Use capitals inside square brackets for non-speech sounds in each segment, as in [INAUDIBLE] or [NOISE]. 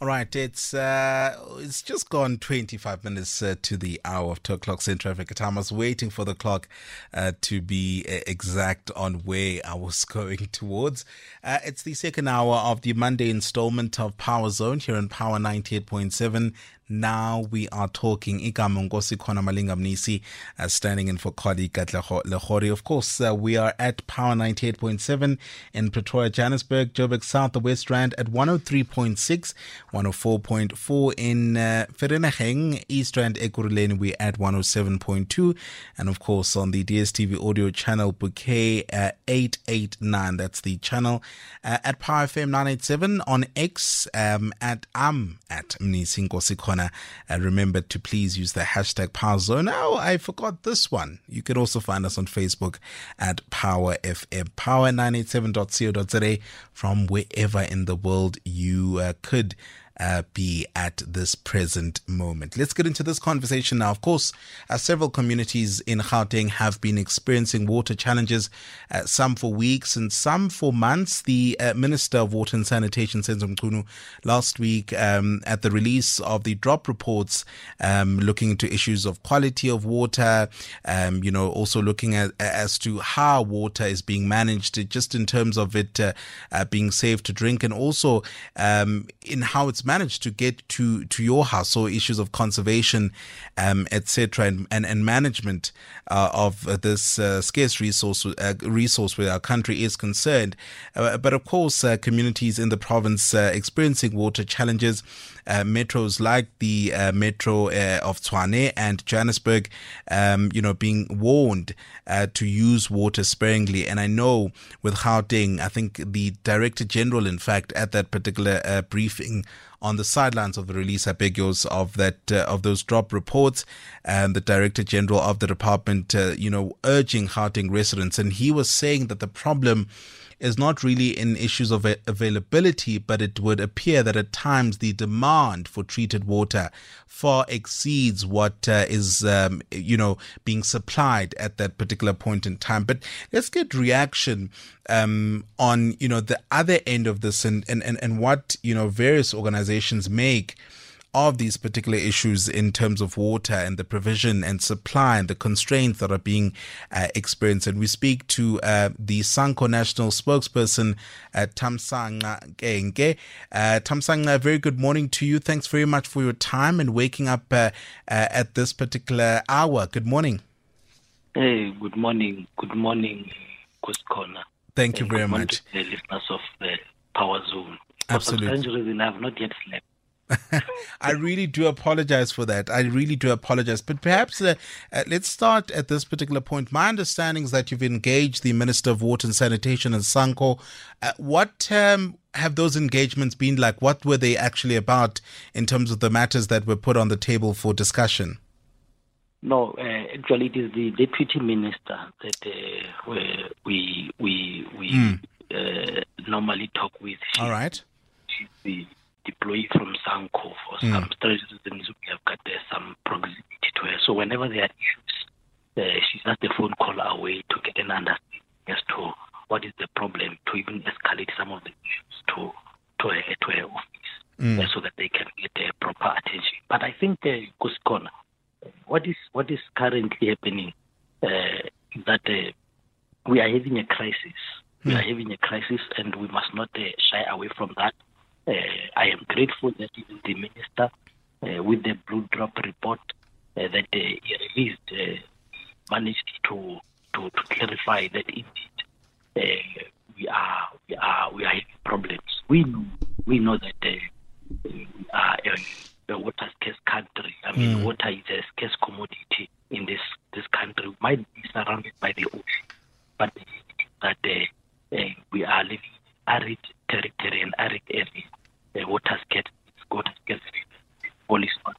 All right, it's uh, it's just gone 25 minutes uh, to the hour of 2 o'clock Central Africa time. I was waiting for the clock uh, to be uh, exact on where I was [LAUGHS] going towards. Uh, it's the second hour of the Monday installment of Power Zone here on Power 98.7 now we are talking igama nkosi khona malinga mnisi uh, standing in for colleague Lehori. Of course, uh, we are at Power 98.7 in Pretoria, Johannesburg, Joburg South, the West Rand at 103.6, 104.4 in uh, Vereeniging, East Rand, Ekurhuleni, we at 107.2, and of course on the DSTV audio channel Bouquet uh, 889. That's the channel uh, at Power FM 987 on X um, at am at Mnisi Nkosi Corner. And remember to please use the hashtag PowerZone. Oh, I forgot this one. You can also find us on Facebook at Power FM, power987.co.za from wherever in the world you uh, could uh, be at this present moment. Let's get into this conversation now. Of course, uh, several communities in Gauteng have been experiencing water challenges, uh, some for weeks and some for months. The uh, Minister of Water and Sanitation, Senzo Mchunu, last week um, at the release of the drop reports, um, looking into issues of quality of water, um, you know, also looking at as to how water is being managed, just in terms of it uh, uh, being safe to drink, and also um, in how it's managed to get to to your house so issues of conservation um, etc and, and, and management uh, of uh, this uh, scarce resource uh, resource where our country is concerned. Uh, but of course uh, communities in the province experiencing water challenges metros like the metro of Tshwane and Johannesburg um, you know being warned to use water sparingly. And I know with Gauteng I think the director general in fact at that particular briefing on the sidelines of the release, I beg yours, of that uh, of those drop reports, and the Director General of the department, uh, you know, urging Gauteng residents, and he was saying that the problem is not really in issues of availability, but it would appear that at times the demand for treated water far exceeds what uh, is, um, you know, being supplied at that particular point in time. But let's get reaction um, on, you know, the other end of this and, and, and, and what, you know, various organizations make of these particular issues in terms of water and the provision and supply and the constraints that are being uh, experienced. And we speak to uh, the SANCO national spokesperson, uh, Thamsanqa Kenke. Uh, Thamsanqa, very good morning to you. Thanks very much for your time and waking up uh, uh, at this particular hour. Good morning. Hey, good morning. Good morning, Corner. Thank you very much. the listeners of the Power Zone. Absolutely. For some reason, I have not yet slept. [LAUGHS] I really do apologize for that. I really do apologize. But perhaps uh, uh, let's start at this particular point. My understanding is that you've engaged the Minister of Water and Sanitation and SANCO. Uh, what um, have those engagements been like? What were they actually about in terms of the matters that were put on the table for discussion? No, uh, actually, it is the deputy minister that uh, we we we mm. normally talk with. She, All right. She's the deployee from Sanco for mm. some reasons. We have got uh, some proximity to her. So whenever there are issues, uh, she's just a phone call away to get an understanding as to what is the problem, to even escalate some of the issues to to her, to her office mm. so that they can get uh, proper attention. But I think, uh, what is what is currently happening uh, is that uh, we are having a crisis. Mm. We are having a crisis, and we must not uh, shy away from that. Uh, I am grateful that even the minister, uh, with the Blue Drop report uh, that he released, managed to, to, to clarify that indeed we are we are we are having problems. We know we know that we are a, a water scarce country. I mean, mm. water is a scarce commodity in this this country. We might be surrounded by the ocean, but that uh, uh, we are living arid territory and arid areas the water scarcity, water scarcity, all is not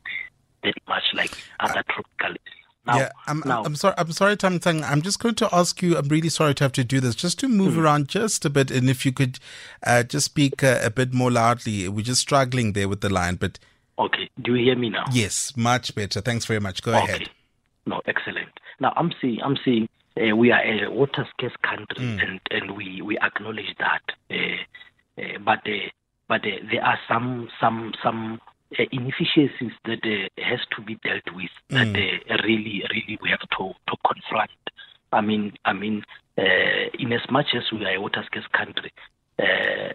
that much like other tropical. Now, yeah, I'm, now, I'm sorry. I'm sorry, Tam Tang. I'm just going to ask you. I'm really sorry to have to do this. Just to move mm-hmm. around just a bit, and if you could uh, just speak uh, a bit more loudly. We're just struggling there with the line, but okay. Do you hear me now? Yes, much better. Thanks very much. Go okay. ahead. No, excellent. Now I'm seeing. I'm seeing. Uh, we are a water scarce country, mm. and and we we acknowledge that. Uh, but uh, but but there are some some some uh, inefficiencies that uh, has to be dealt with mm. that uh, really really we have to to confront. I mean I mean uh, in as much as we are a water scarce country, uh,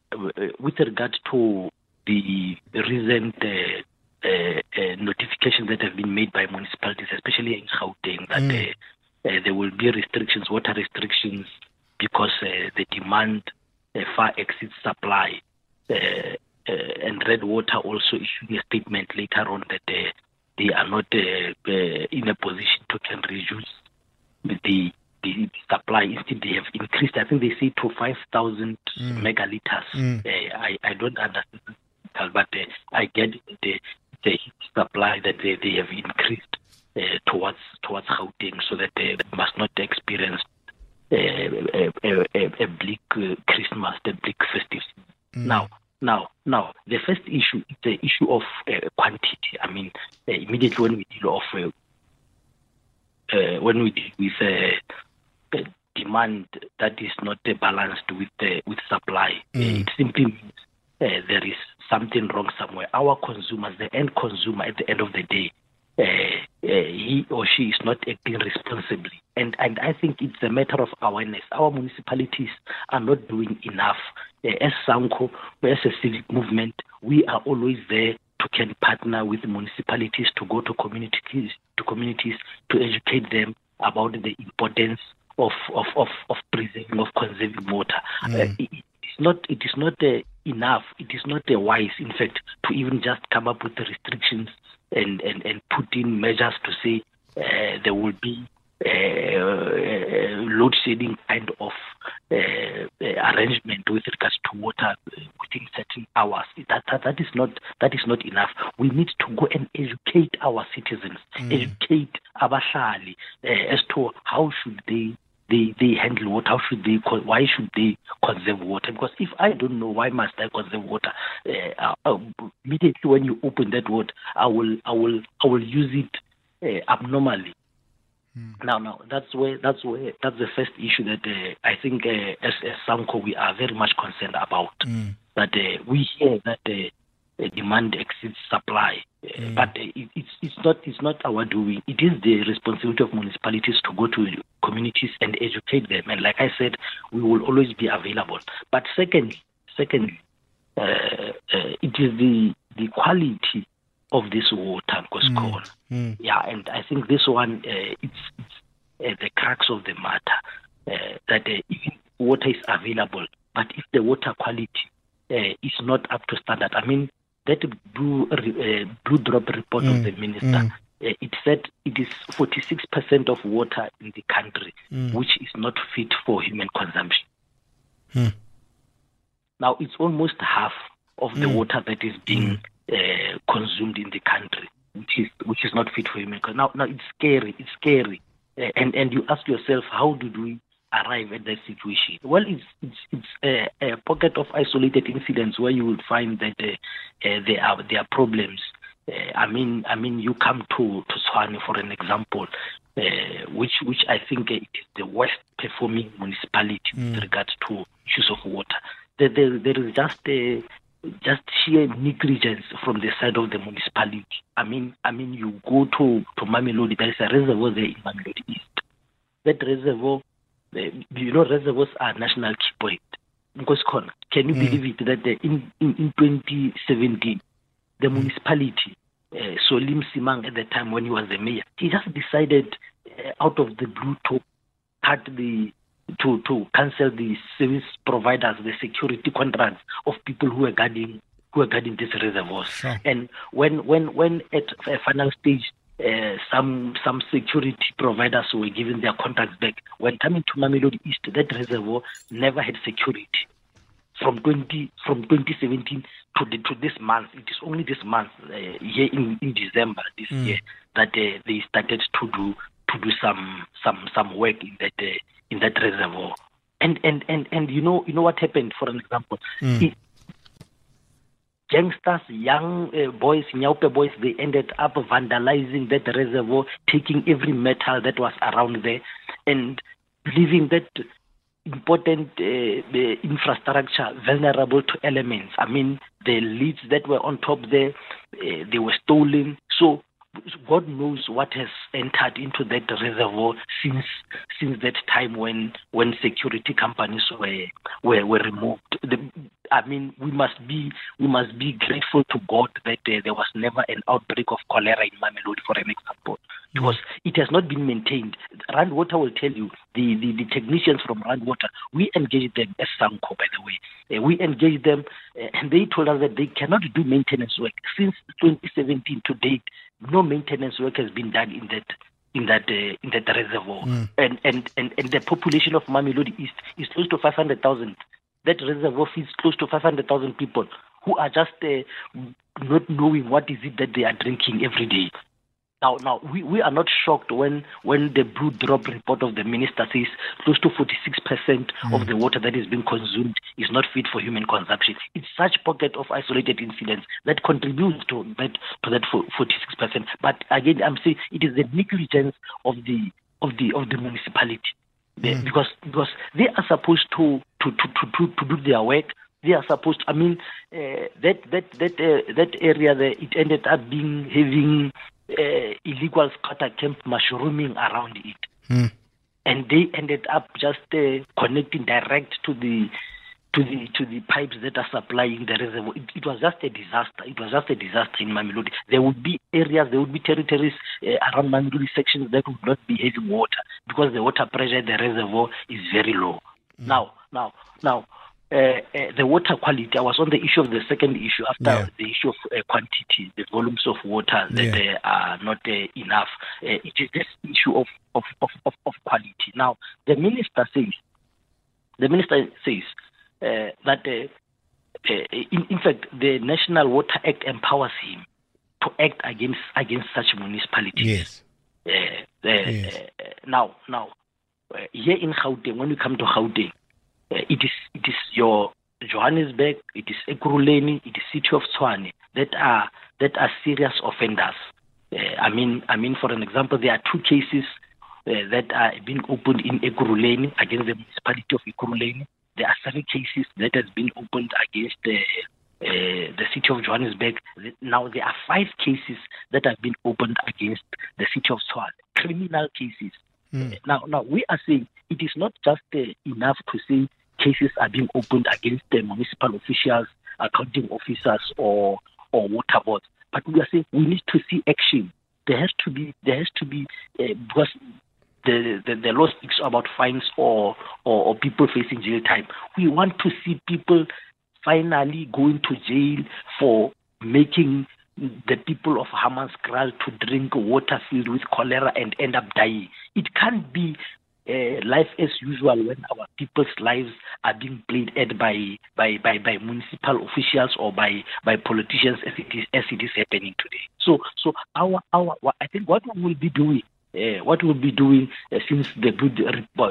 with regard to the recent uh, notifications that have been made by municipalities, especially in Gauteng, that mm. there will be restrictions, water restrictions, because the demand far exceeds supply. Uh, uh, and Rand Water also issued a statement later on that uh, they are not uh, in a position to can reduce the the supply instead they have increased. I think they say to 5,000 mm. megaliters. Mm. Uh, I, I don't understand, but uh, I get the, the supply that they, they have increased uh, towards towards Gauteng so that they must not experience a, a, a, a bleak Christmas, a bleak festive. Mm. Now, now, now, the first issue is the issue of uh, quantity. I mean, uh, immediately when we deal of uh, uh when we deal with uh, demand that is not balanced with with supply, mm. it simply means there is something wrong somewhere. Our consumers, the end consumer, at the end of the day, he or she is not acting responsibly. And and I think it's a matter of awareness. Our municipalities are not doing enough as SANCO, as a civic movement, we are always there to can partner with municipalities to go to communities to communities to educate them about the importance of of of, of preserving of conserving water. Mm. Uh, it, it's not it is not uh, enough. It is not uh, wise, in fact, to even just come up with the restrictions and and and put in measures to say uh, there will be uh, uh, load shedding kind of arrangement with regards to water within certain hours. That, that that is not that is not enough. We need to go and educate our citizens, mm. educate abahlali as to how should they they they handle water? How should they? Why should they conserve water? Because if I don't know why must I conserve water, uh, uh, immediately when you open that water, I will I will I will use it uh, abnormally. Mm. Now, now that's where that's where that's the first issue that uh, I think uh, as, as SANCO we are very much concerned about. Mm. That uh, we hear that uh, demand exceeds supply, mm. but uh, it, it's it's not it's not our doing. It is the responsibility of municipalities to go to communities and educate them. And like I said, we will always be available. But secondly, secondly, uh, it is the the quality of this water goes mm. mm. Yeah, and I think this one uh, it's, it's uh, the crux of the matter uh, that uh, water is available, but if the water quality uh, is not up to standard, I mean that blue uh, blue drop report mm. of the minister. Mm. It said it is 46% of water in the country mm. which is not fit for human consumption. Hmm. Now it's almost half of the water that is being uh, consumed in the country, which is which is not fit for human. Now, now it's scary. It's scary, uh, and and you ask yourself, how did we arrive at that situation? Well, it's it's, it's a, a, pocket of isolated incidents where you will find that uh, uh there are there are problems. Uh, I mean, I mean, you come to to Tshwane for an example, uh, which which I think is the worst performing municipality mm. with regards to issues of water. There, there, there is just a, just sheer negligence from the side of the municipality. I mean, I mean, you go to to Mamelodi, there is a reservoir there in Mamelodi East. That reservoir, you know, reservoirs are national key point. Because can you mm. believe it that in, in in 2017, the mm. municipality, uh, Solly Msimanga at the time when he was the mayor, he just decided uh, out of the blue to cut the to to cancel the service providers, the security contracts of people who are guarding who are guarding these reservoirs. Sure. And when when when at a final stage uh, some some security providers were given their contracts back. When coming to Mamelodi East, that reservoir never had security. From 20 from 2017 to the, to this month, it is only this month uh, here in, in December this mm. year that uh, they started to do to do some some some work in that uh, in that reservoir. And and and and you know you know what happened? For an example, mm. it, youngsters, young uh, boys, Nyaope boys, they ended up vandalizing that reservoir, taking every metal that was around there, and leaving that important uh, infrastructure vulnerable to elements. I mean, the leads that were on top there, uh, they were stolen. So God knows what has entered into that reservoir since since that time when when security companies were were, were removed. The, I mean, we must be we must be grateful to God that uh, there was never an outbreak of cholera in Mamelodi, for an example, because it has not been maintained. Rand Water will tell you the, the, the technicians from Rand Water. We engaged them as SANCO, by the way. Uh, we engaged them, uh, and they told us that they cannot do maintenance work since 2017 to date no maintenance work has been done in that in that uh, in that reservoir, mm. and, and and and the population of Mamelodi East is close to five hundred thousand. That reservoir feeds close to five hundred thousand people who are just uh, not knowing what is it that they are drinking every day. Now, now we, we are not shocked when, when the blue drop report of the minister says close to 46% mm. of the water that is being consumed is not fit for human consumption. It's such pocket of isolated incidents that contributes to that to that 46%. But again, I'm saying it is the negligence of the of the of the municipality. Mm. because because they are supposed to to, to, to, to do their work they are supposed to, I mean, uh, that that that uh, that area there, it ended up being having uh, illegal squatter camp mushrooming around it. Mm. And they ended up just uh, connecting direct to the to the to the pipes that are supplying the reservoir. It, it, was just a disaster. It was just a disaster in Mamelodi. There would be areas, there would be territories uh, around Mamelodi sections that would not be having water because the water pressure in the reservoir is very low. Mm. Now, now, now, uh, uh, the water quality. I was on the issue of the second issue after yeah. the issue of uh, quantity, the volumes of water that yeah. are not uh, enough. Uh, it is this issue of, of, of, of, quality. Now, the minister says, the minister says uh, that, in, in fact, the National Water Act empowers him to act against against such municipalities. Yes. yes. now, now, here in Gauteng, when we come to Gauteng, uh, it is it is your Johannesburg, it is Ekurhuleni, it is City of Tshwane that are that are serious offenders. Uh, I mean, I mean, for an example, there are two cases uh, that are being opened in Ekurhuleni against the municipality of Ekurhuleni. There are seven cases that has been opened against the uh, the city of Johannesburg. Now there are five cases that have been opened against the city of Tshwane, criminal cases. Mm. Now, now we are saying it is not just enough to say cases are being opened against the municipal officials, accounting officers, or or water boards, but we are saying we need to see action. There has to be there has to be uh, because the, the, the law speaks about fines or, or, or people facing jail time. We want to see people finally going to jail for making the people of Hammanskraal to drink water filled with cholera and end up dying. It can't be uh, life as usual when our people's lives are being played at by, by, by, by municipal officials or by, by politicians as it is as it is happening today. So so our our I think what we will be doing uh, what we'll be doing uh, since the blue,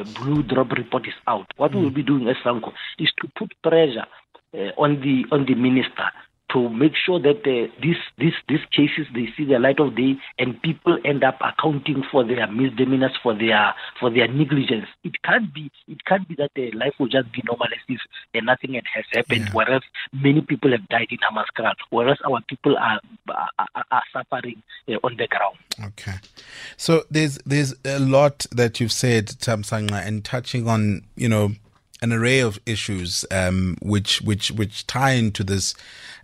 blue, drop report is out, what mm. we'll be doing as SANCO is to put pressure uh, on the on the minister to make sure that uh, these these these cases they see the light of day and people end up accounting for their misdemeanors for their for their negligence. It can't be it can't be that uh, life will just be normal as if uh, nothing has happened. Yeah. Whereas many people have died in Hammanskraal, whereas our people are are, are suffering uh, on the ground. Okay, so there's there's a lot that you've said, Thamsanqa, and touching on you know an array of issues um, which which which tie into this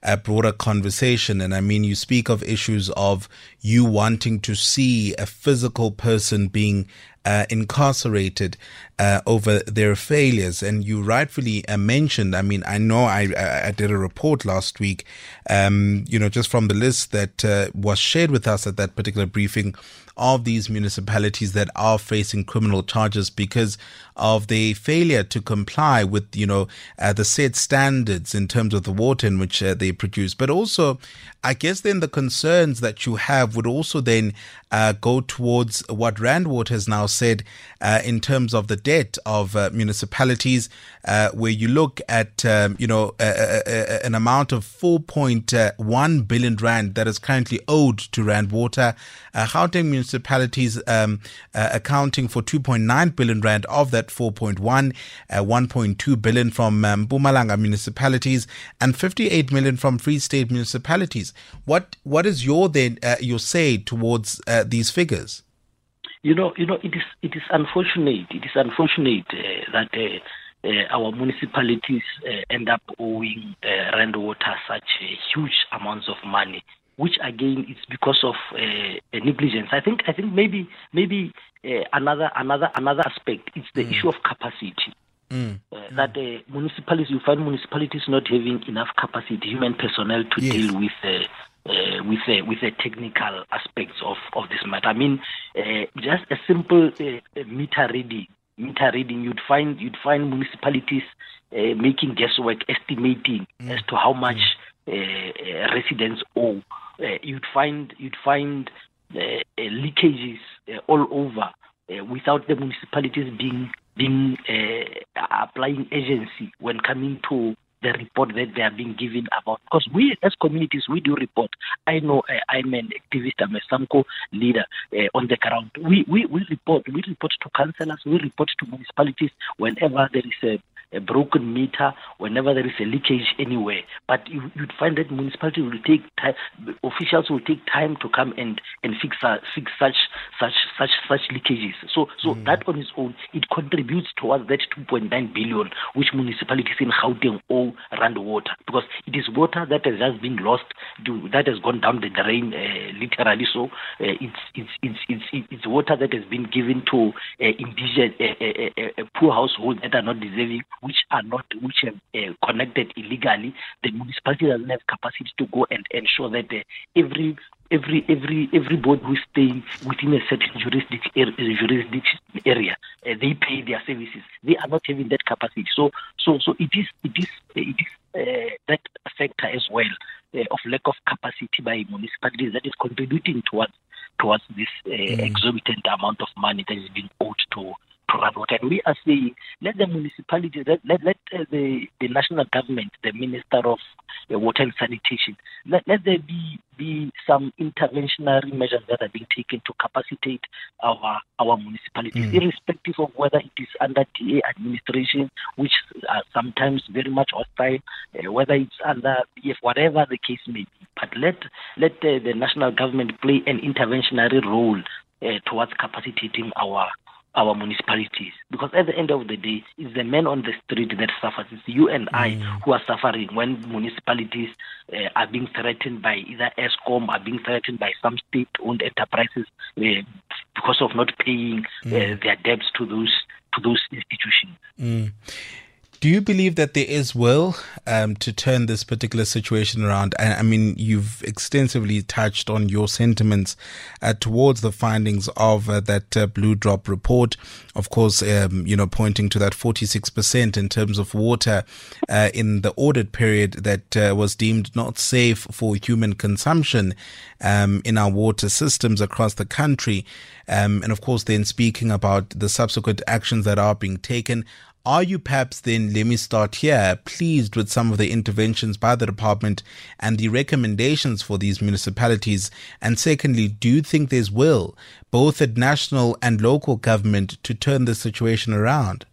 uh, broader conversation. And I mean, you speak of issues of you wanting to see a physical person being uh, incarcerated uh, over their failures. And you rightfully uh, mentioned, I mean, I know I, I did a report last week, um, you know, just from the list that uh, was shared with us at that particular briefing of these municipalities that are facing criminal charges because of their failure to comply with, you know, uh, the set standards in terms of the water in which uh, they produce. But also, I guess then the concerns that you have would also then uh, go towards what Rand has now said uh, in terms of the debt of uh, municipalities, uh, where you look at, um, you know, an amount of 4.1 billion rand that is currently owed to Rand Water. Uh, Gauteng municipalities um, accounting for 2.9 billion rand of that 4.1, uh, 1.2 billion from um, Mpumalanga municipalities, and 58 million from Free State municipalities. What what is your then uh, your say towards uh, these figures? You know, you know, it is it is unfortunate. It is unfortunate uh, that. Uh, uh, our municipalities end up owing Rand Water such huge amounts of money which again is because of uh, negligence. I think I think maybe maybe uh, another another another aspect is the mm. issue of capacity. Mm. Uh, mm. That uh, municipalities, you find municipalities not having enough capacity, human personnel to yes. deal with. Uh, uh, with uh, with the technical aspects of, of this matter. I mean, uh, just a simple uh, meter reading, meter reading, you'd find you'd find municipalities uh, making guesswork, estimating mm. as to how much mm. Eh, eh, residents owe uh, you'd find you'd find leakages all over without the municipalities being being applying agency when coming to the report that they are being given about. Because we, as communities, we do report. I know uh, I'm an activist, I'm a SANCO leader uh, on the ground. We, we, we report. We report to councillors, we report to municipalities whenever there is a a broken meter whenever there is a leakage anywhere. But you, would find that municipality will take time, officials will take time to come and and fix uh, fix such such such such leakages. So so mm. that on its own it contributes towards that 2.9 billion which municipalities in Gauteng owe Rand Water because it is water that has just been lost, to, that has gone down the drain uh, literally. So uh, it's, it's it's it's it's water that has been given to uh, indigent uh, uh, uh, poor households that are not deserving which are not which have uh, connected illegally, the municipality doesn't have capacity to go and ensure that uh, every every every everybody who is staying within a certain jurisdiction, jurisdiction area, uh, they pay their services. They are not having that capacity. So so so it is it is it is uh, that sector as well uh, of lack of capacity by municipalities that is contributing towards towards this uh, mm. exorbitant amount of money that is being owed to and we are saying, let the municipalities, let, let, let uh, the, the national government, the Minister of uh, Water and Sanitation, let, let there be, be some interventionary measures that are being taken to capacitate our, our municipalities, mm. irrespective of whether it is under DA administration, which are sometimes very much hostile, uh, whether it's under if whatever the case may be. But let, let uh, the national government play an interventionary role uh, towards capacitating our our municipalities. Because at the end of the day, it's the man on the street that suffers. It's you and I mm. who are suffering when municipalities uh, are being threatened by either Eskom, are being threatened by some state-owned enterprises uh, because of not paying uh, mm. their debts to those to those institutions. Mm. Do you believe that there is will um, to turn this particular situation around? I, I mean, you've extensively touched on your sentiments uh, towards the findings of uh, that uh, Blue Drop report. Of course, um, you know, pointing to that 46% in terms of water uh, in the audit period that uh, was deemed not safe for human consumption um, in our water systems across the country. Um, and of course, then speaking about the subsequent actions that are being taken. Are you perhaps then, let me start here, pleased with some of the interventions by the department and the recommendations for these municipalities? And secondly, do you think there's will, both at national and local government, to turn the situation around?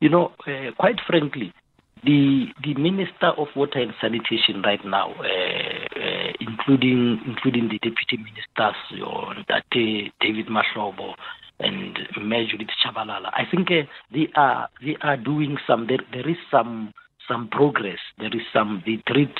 You know, uh, quite frankly, the the Minister of Water and Sanitation right now, uh, uh, including including the Deputy Ministers, you know, David Mahlobo, and Mayor Judith Tshabalala. I think uh, they are they are doing some. There there is some some progress. There is some. They treat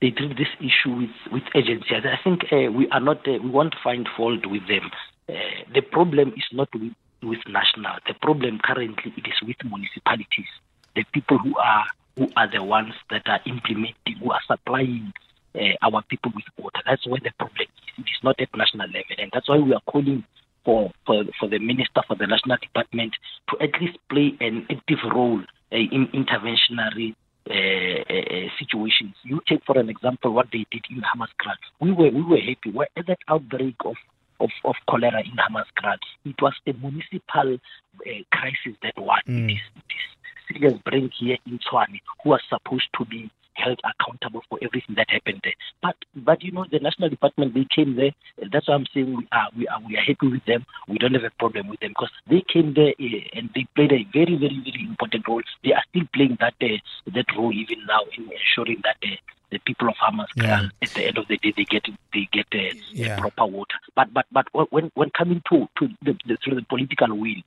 they treat this issue with with agency. I think uh, we are not. Uh, we won't find fault with them. Uh, the problem is not with with national. The problem currently it is with municipalities. The people who are who are the ones that are implementing, who are supplying uh, our people with water. That's where the problem is. It is not at national level, and that's why we are calling for for, for the minister for the national department to at least play an active role uh, in interventionary uh, uh, situations. You take, for an example, what they did in Hammanskraal. We were we were happy. We're at that outbreak of of, of cholera in Hammanskraal. It was a municipal uh, crisis that was mm. this, this serious break here in Tshwane, who was supposed to be held accountable for everything that happened there. But but you know the national department they came there. That's why I'm saying we are we are we are happy with them. We don't have a problem with them because they came there uh, and they played a very very very important role. They are still playing that uh, that role even now in ensuring that. Uh, the people of Hamas yeah. at the end of the day they get they get uh, yeah. proper water. But but but when when coming to to the, the through the political will,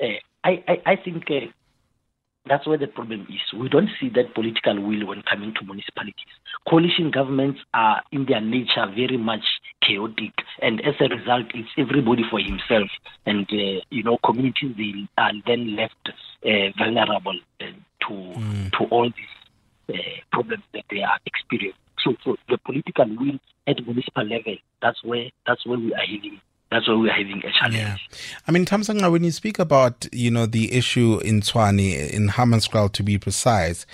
uh, I, I I think uh, that's where the problem is. We don't see that political will when coming to municipalities. Coalition governments are, in their nature, very much chaotic, and as a result, it's everybody for himself. And uh, you know, communities they are then left uh, vulnerable uh, to mm. to all these uh, problems that they are experiencing. So, so the political will at municipal level, that's where that's where we are heading that's why we're having a challenge. Yeah. I mean, Thamsanqa, when you speak about, you know, the issue in Tshwane, in Hammanskraal to be precise,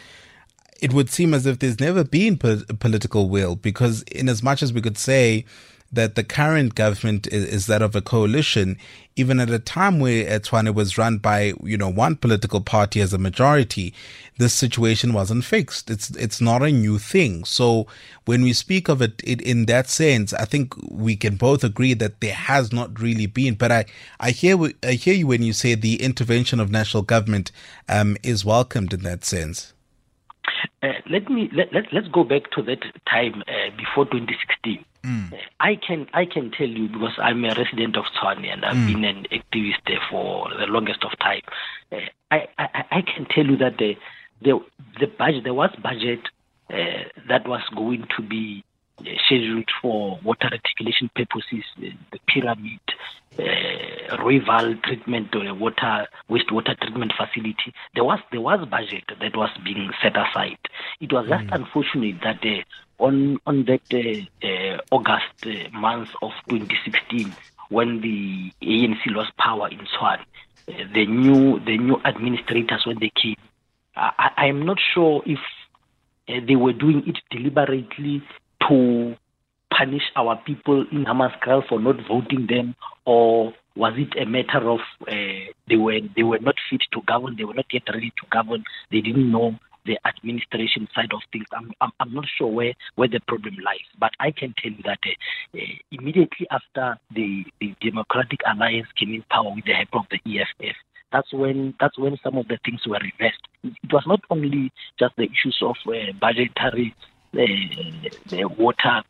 it would seem as if there's never been po- political will because in as much as we could say that the current government is, is, that of a coalition, even at a time where Tshwane was run by, you know, one political party as a majority, this situation wasn't fixed. It's it's not a new thing. So when we speak of it, it in that sense, I think we can both agree that there has not really been. But I, I hear I hear you when you say the intervention of national government um, is welcomed in that sense. Uh, let me let, let let's go back to that time uh, before 2016. Mm. I can I can tell you because I'm a resident of Tshwane and I've mm. been an activist there for the longest of time. Uh, I, I, I can tell you that the the the budget there was budget uh, that was going to be scheduled for water reticulation purposes, the pyramid, uh, Rooiwal treatment or water wastewater treatment facility. There was there was budget that was being set aside. It was just mm. unfortunate that uh, on on that uh, uh August uh, month of 2016, when the ANC lost power in Tshwane, uh, the new the new administrators when they came, I, I am not sure if they were doing it deliberately to punish our people in Hammanskraal for not voting them, or was it a matter of uh, they were they were not fit to govern, they were not yet ready to govern, they didn't know the administration side of things. I'm, I'm, I'm not sure where, where the problem lies, but I can tell you that uh, uh, immediately after the, the Democratic Alliance came in power with the help of the EFF, that's when that's when some of the things were reversed. It was not only just the issues of uh, budgetary the the water,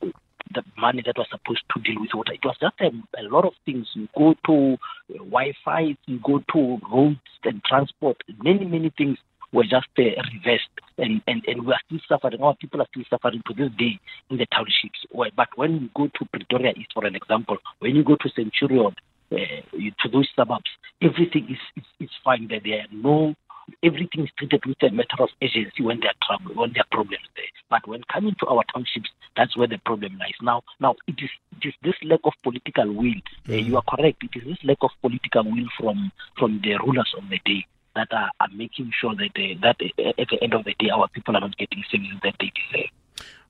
the money that was supposed to deal with water. It was just a, a lot of things. You go to Wi-Fi, you go to roads and transport. Many, many things were just uh, reversed, and, and, and we are still suffering. Our people are still suffering to this day in the townships. But when you go to Pretoria East, for an example, when you go to Centurion, uh, to those suburbs, everything is, is, is fine. There, there are no everything is treated with a matter of urgency when there are trouble, when there are problems there. But when coming to our townships, that's where the problem lies. Now, now it is it is this lack of political will. Uh, you are correct. It is this lack of political will from from the rulers of the day that are, are making sure that uh, that uh, at the end of the day our people are not getting services that they deserve.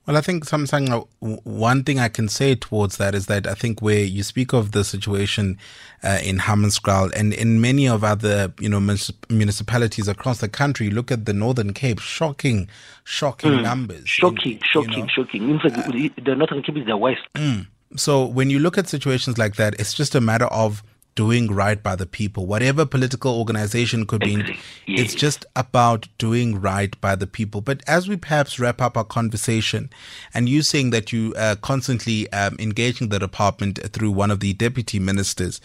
Well, I think something, uh, one thing I can say towards that is that I think where you speak of the situation uh, in Hammanskraal and in many of other, you know, municipalities across the country, look at the Northern Cape, shocking, shocking mm, numbers. Shocking, in, shocking, you know, shocking. In fact, uh, the Northern Cape is the worst. Mm. So when you look at situations like that, it's just a matter of doing right by the people, whatever political organization could be. It's just about doing right by the people. But as we perhaps wrap up our conversation, and you saying that you are uh, constantly um, engaging the department through one of the deputy ministers,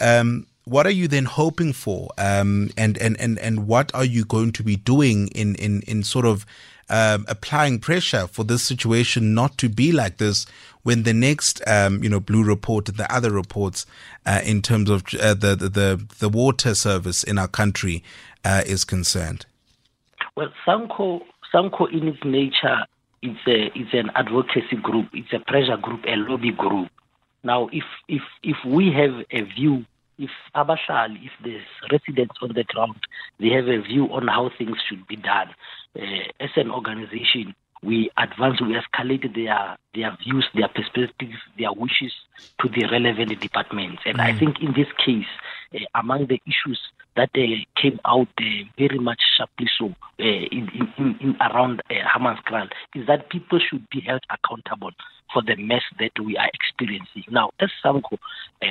um, what are you then hoping for? Um, and, and, and, and what are you going to be doing in, in, in sort of um, applying pressure for this situation not to be like this when the next, um, you know, blue report and the other reports uh, in terms of uh, the, the the water service in our country uh, is concerned? Well, SANCO, SANCO in its nature is a it's an advocacy group, it's a pressure group, a lobby group. Now, if if if we have a view, if Abahlali, if the residents on the ground, they have a view on how things should be done, uh, as an organization, we advance, we escalate their their views, their perspectives, their wishes to the relevant departments. And mm. I think in this case, among the issues that uh, came out uh, very much sharply so uh, in, in, in, around uh, Hammanskraal is that people should be held accountable for the mess that we are experiencing. Now, as SANCO, uh,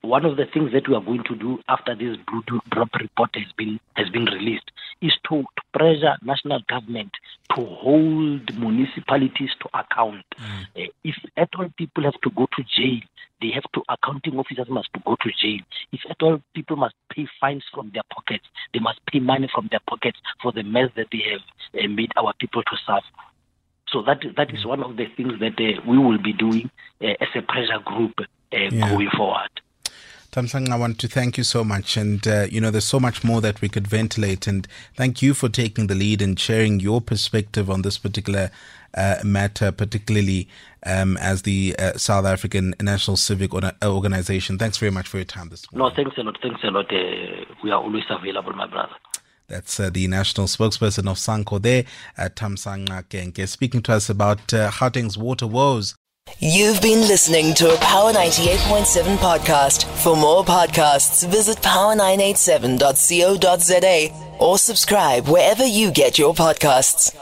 one of the things that we are going to do after this blue drop report has been has been released is to, to pressure national government to hold municipalities to account. Mm. Uh, if at all people have to go to jail, they have to accounting officers must go to jail. If at all people must pay fines from their pockets, they must pay money from their pockets for the mess that they have uh, made our people to suffer. So that that is one of the things that uh, we will be doing uh, as a pressure group uh, yeah. going forward. Thamsanqa, I want to thank you so much. And, uh, you know, there's so much more that we could ventilate. And thank you for taking the lead and sharing your perspective on this particular matter, particularly um, as the uh, South African National Civic Organization. Thanks very much for your time this morning. No, thanks a lot. Thanks a lot. we are always available, my brother. That's uh, the national spokesperson of SANCO there, uh, Thamsanqa Kenke, speaking to us about uh, Gauteng's water woes. You've been listening to a Power 98.7 podcast. For more podcasts, visit power987.co.za or subscribe wherever you get your podcasts.